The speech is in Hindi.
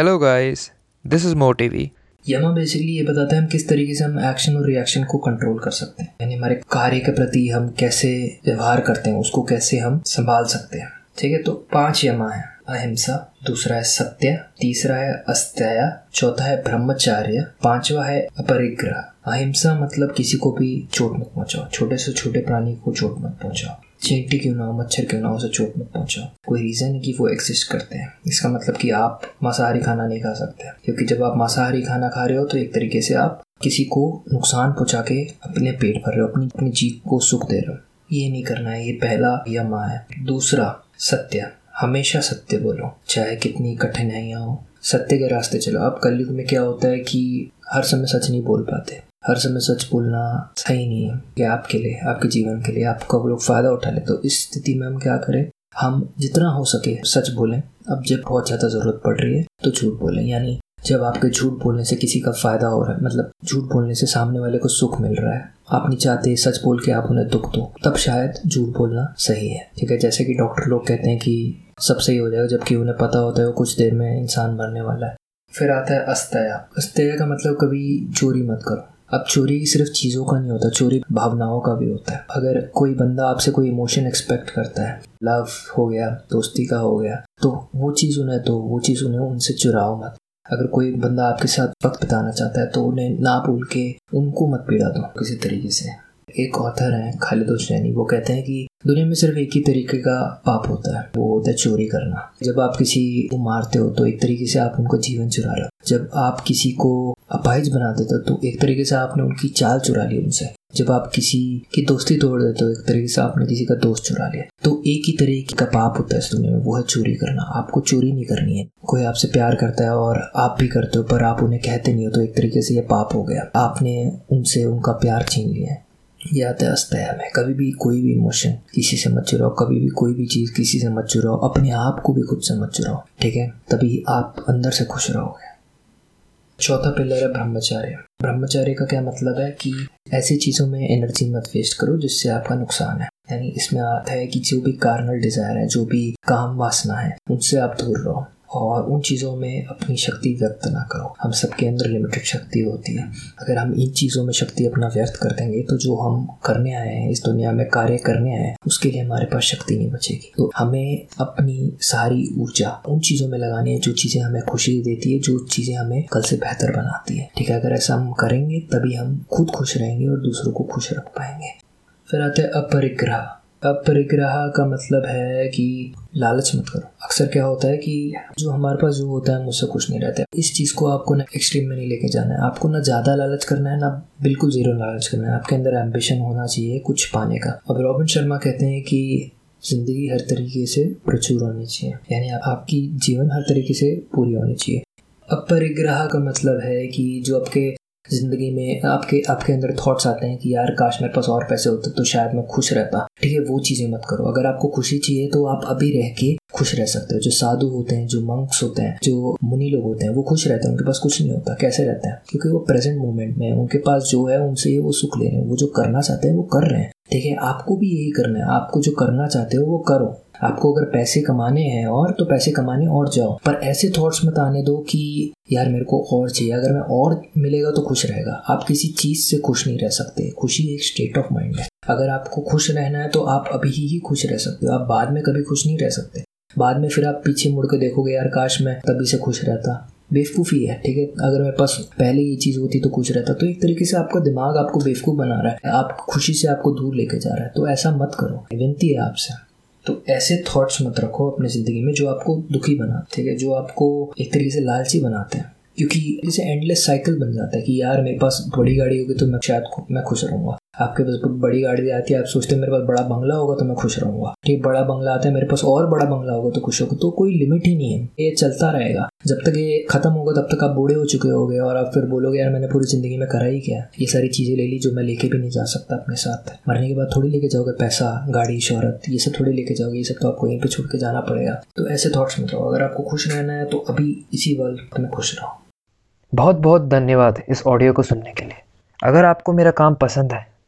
हेलो गाइस दिस इज़ मोटिवी यमा बेसिकली ये बताता है हम किस तरीके से हम एक्शन और रिएक्शन को कंट्रोल कर सकते हैं। यानी हमारे कार्य के प्रति हम कैसे व्यवहार करते हैं, उसको कैसे हम संभाल सकते हैं। ठीक है तो पाँच यमा है। अहिंसा, दूसरा है सत्य, तीसरा है अस्त्या चौथा है ब्रह्मचार्य, पांचवा है अपरिग्रह। अहिंसा मतलब किसी को भी चोट मत पहुंचाओ, छोटे से छोटे प्राणी को चोट मत पहुंचाओ। चींटी क्यों ना हो, मच्छर क्यों ना हो, उसे चोट मत पहुंचाओ। कोई रीजन है कि वो एग्जिस्ट करते हैं। इसका मतलब कि आप मांसाहारी खाना नहीं खा सकते। क्योंकि जब आप मांसाहारी खाना खा रहे हो तो एक तरीके से आप किसी को नुकसान पहुँचा के अपने पेट भर रहे हो, अपनी अपनी जीत को सुख दे रहे हो। ये नहीं करना है, ये पहला यमा है। दूसरा, सत्य। हमेशा सत्य बोलो। चाहे कितनी कठिनाइयाँ हो, सत्य के रास्ते चलो। अब कलयुग में क्या होता है कि हर समय सच नहीं बोल पाते। हर समय सच बोलना सही नहीं है कि आपके लिए, आपके जीवन के लिए, आपका वो लोग फ़ायदा उठा ले। तो इस स्थिति में हम क्या करें? हम जितना हो सके सच बोलें। अब जब बहुत ज़्यादा ज़रूरत पड़ रही है तो झूठ बोलें। यानी जब आपके झूठ बोलने से किसी का फ़ायदा हो रहा है मतलब झूठ बोलने से सामने वाले को सुख मिल रहा है, आप नहीं चाहते सच बोल के आप उन्हें दुख दो, तब शायद झूठ बोलना सही है। ठीक है? जैसे कि डॉक्टर लोग कहते हैं कि सब सही हो जाएगा जबकि उन्हें पता होता है वो कुछ देर में इंसान मरने वाला है। फिर आता है अस्तया। अस्तया का मतलब कभी चोरी मत करो। अब चोरी सिर्फ़ चीज़ों का नहीं होता, चोरी भावनाओं का भी होता है। अगर कोई बंदा आपसे कोई इमोशन एक्सपेक्ट करता है लव हो गया, दोस्ती का हो गया तो वो चीज़ उन्हें तो वो चीज़ उन्हें, उनसे चुराओ मत। अगर कोई बंदा आपके साथ वक्त बिताना चाहता है तो उन्हें ना भूल के उनको मत पीड़ा दो किसी तरीके से। एक ऑथर हैं, खालिद हुसैनी वो कहते हैं कि दुनिया में सिर्फ़ एक ही तरीके का पाप होता है, वो होता है चोरी करना। जब आप किसी को मारते हो तो एक तरीके से आप उनका जीवन चुरा रहे हो जब आप किसी को अपाहिज बना देते हो तो एक तरीके से आपने उनकी चाल चुरा ली उनसे। जब आप किसी की दोस्ती तोड़ देते हो, एक तरीके से आपने किसी का दोस्त चुरा लिया। तो एक ही तरीके का पाप होता है इस दुनिया में, वो है चोरी करना। आपको चोरी नहीं करनी है। कोई आपसे प्यार करता है और आप भी करते हो, पर आप उन्हें कहते नहीं हो तो एक तरीके से ये पाप हो गया। आपने उनसे उनका प्यार छीन लिया है। ये आता है अस्तया में कभी भी कोई भी इमोशन किसी से मत चुराओ कभी भी कोई भी चीज़ किसी से मत चुराओ अपने आप को भी खुद से मत चुराओ ठीक है? तभी आप अंदर से खुश रहोगे। चौथा पिलर है ब्रह्मचार्य। ब्रह्मचार्य का क्या मतलब है कि ऐसी चीज़ों में एनर्जी मत वेस्ट करो जिससे आपका नुकसान है। यानी इसमें आता है कि जो भी कार्नल डिज़ायर है, जो भी काम वासना है, उनसे आप दूर रहो। और उन चीज़ों में अपनी शक्ति व्यक्त ना करो। हम सबके अंदर लिमिटेड शक्ति होती है। अगर हम इन चीज़ों में शक्ति अपना व्यर्थ कर देंगे तो जो हम करने आए हैं, इस दुनिया में कार्य करने आए हैं, उसके लिए हमारे पास शक्ति नहीं बचेगी। तो हमें अपनी सारी ऊर्जा उन चीज़ों में लगानी है, जो चीज़ें हमें खुशी देती है, जो चीज़ें हमें कल से बेहतर बनाती है। ठीक है, अगर ऐसा हम करेंगे, तभी हम खुद खुश रहेंगे और दूसरों को खुश रख पाएँगे। फिर आते हैं अपरिग्रह। अपरिग्रह का मतलब है कि लालच मत करो। अक्सर क्या होता है कि जो हमारे पास जो होता है मुझसे कुछ नहीं रहता। है इस चीज़ को आपको ना एक्सट्रीम में नहीं लेके जाना है। आपको ना ज़्यादा लालच करना है, ना बिल्कुल ज़ीरो लालच करना है। आपके अंदर एम्बिशन होना चाहिए कुछ पाने का। अब रॉबिन शर्मा कहते हैं कि ज़िंदगी हर तरीके से प्रचुर होनी चाहिए। यानी आपकी जीवन हर तरीके से पूरी होनी चाहिए। अपरिग्रह का मतलब है कि जो आपके ज़िंदगी में आपके आपके अंदर थॉट्स आते हैं कि यार, काश मेरे पास और पैसे होते तो शायद मैं खुश रहता। ठीक है, वो चीज़ें मत करो। अगर आपको खुशी चाहिए तो आप अभी रह के खुश रह सकते हो। जो साधु होते हैं, जो मंक्स होते हैं, जो मुनि लोग होते हैं, वो खुश रहते हैं, उनके पास कुछ नहीं होता। कैसे रहते हैं? क्योंकि वो प्रेजेंट मोमेंट में उनके पास जो है, उनसे वो सुख ले रहे हैं। वो जो करना चाहते हैं, वो कर रहे हैं। ठीक है, आपको भी यही करना है। आपको जो करना चाहते हो, वो करो। आपको अगर पैसे कमाने हैं और तो पैसे कमाने और जाओ। पर ऐसे थॉट्स मत आने दो कि, यार, मेरे को और चाहिए। अगर मैं और मिलेगा तो खुश रहेगा। आप किसी चीज़ से खुश नहीं रह सकते। खुशी एक स्टेट ऑफ़ माइंड है। अगर आपको खुश रहना है तो आप अभी ही खुश रह सकते हो। आप बाद में कभी खुश नहीं रह सकते। बाद में फिर आप पीछे मुड़ के देखोगे, यार, काश मैं तभी से खुश रहता। बेवकूफ़ी है, ठीक है? अगर मेरे पास पहले ये चीज़ होती तो खुश रहता। तो एक तरीके से आपका दिमाग आपको बेवकूफ़ बना रहा है। आप खुशी से आपको दूर लेके जा रहा है। तो ऐसा मत करो। विनती है आपसे। तो ऐसे थॉट्स मत रखो अपनी ज़िंदगी में जो आपको दुखी बनाते ठीक है? जो आपको एक तरीके से लालची बनाते हैं। क्योंकि जैसे एंडलेस साइकिल बन जाता है कि यार मेरे पास बड़ी गाड़ी होगी तो मैं शायद मैं खुश रहूँगा। आपके पास बड़ी गाड़ी आती है, आप सोचते हैं मेरे पास बड़ा बंगला होगा तो मैं खुश रहूँगा। ठीक, बड़ा बंगला आता है, मेरे पास और बड़ा बंगला होगा तो खुश होगा। तो कोई लिमिट ही नहीं है। ये चलता रहेगा। जब तक ये खत्म होगा, तब तक आप बूढ़े हो चुके होगे और आप फिर बोलोगे, यार, मैंने पूरी ज़िंदगी में करा ही क्या? ये सारी चीज़ें ले ली जो मैं लेके भी नहीं जा सकता अपने साथ। मरने के बाद थोड़ी लेके जाओगे, पैसा, गाड़ी, शोहरत, ये सब थोड़ी लेके जाओगे, ये सब तो आपको यहीं पे छोड़ के जाना पड़ेगा। तो ऐसे थॉट्स में रहो। अगर आपको खुश रहना है तो अभी इसी वर्ल्ड में खुश रहो। बहुत बहुत धन्यवाद इस ऑडियो को सुनने के लिए। अगर आपको मेरा काम पसंद है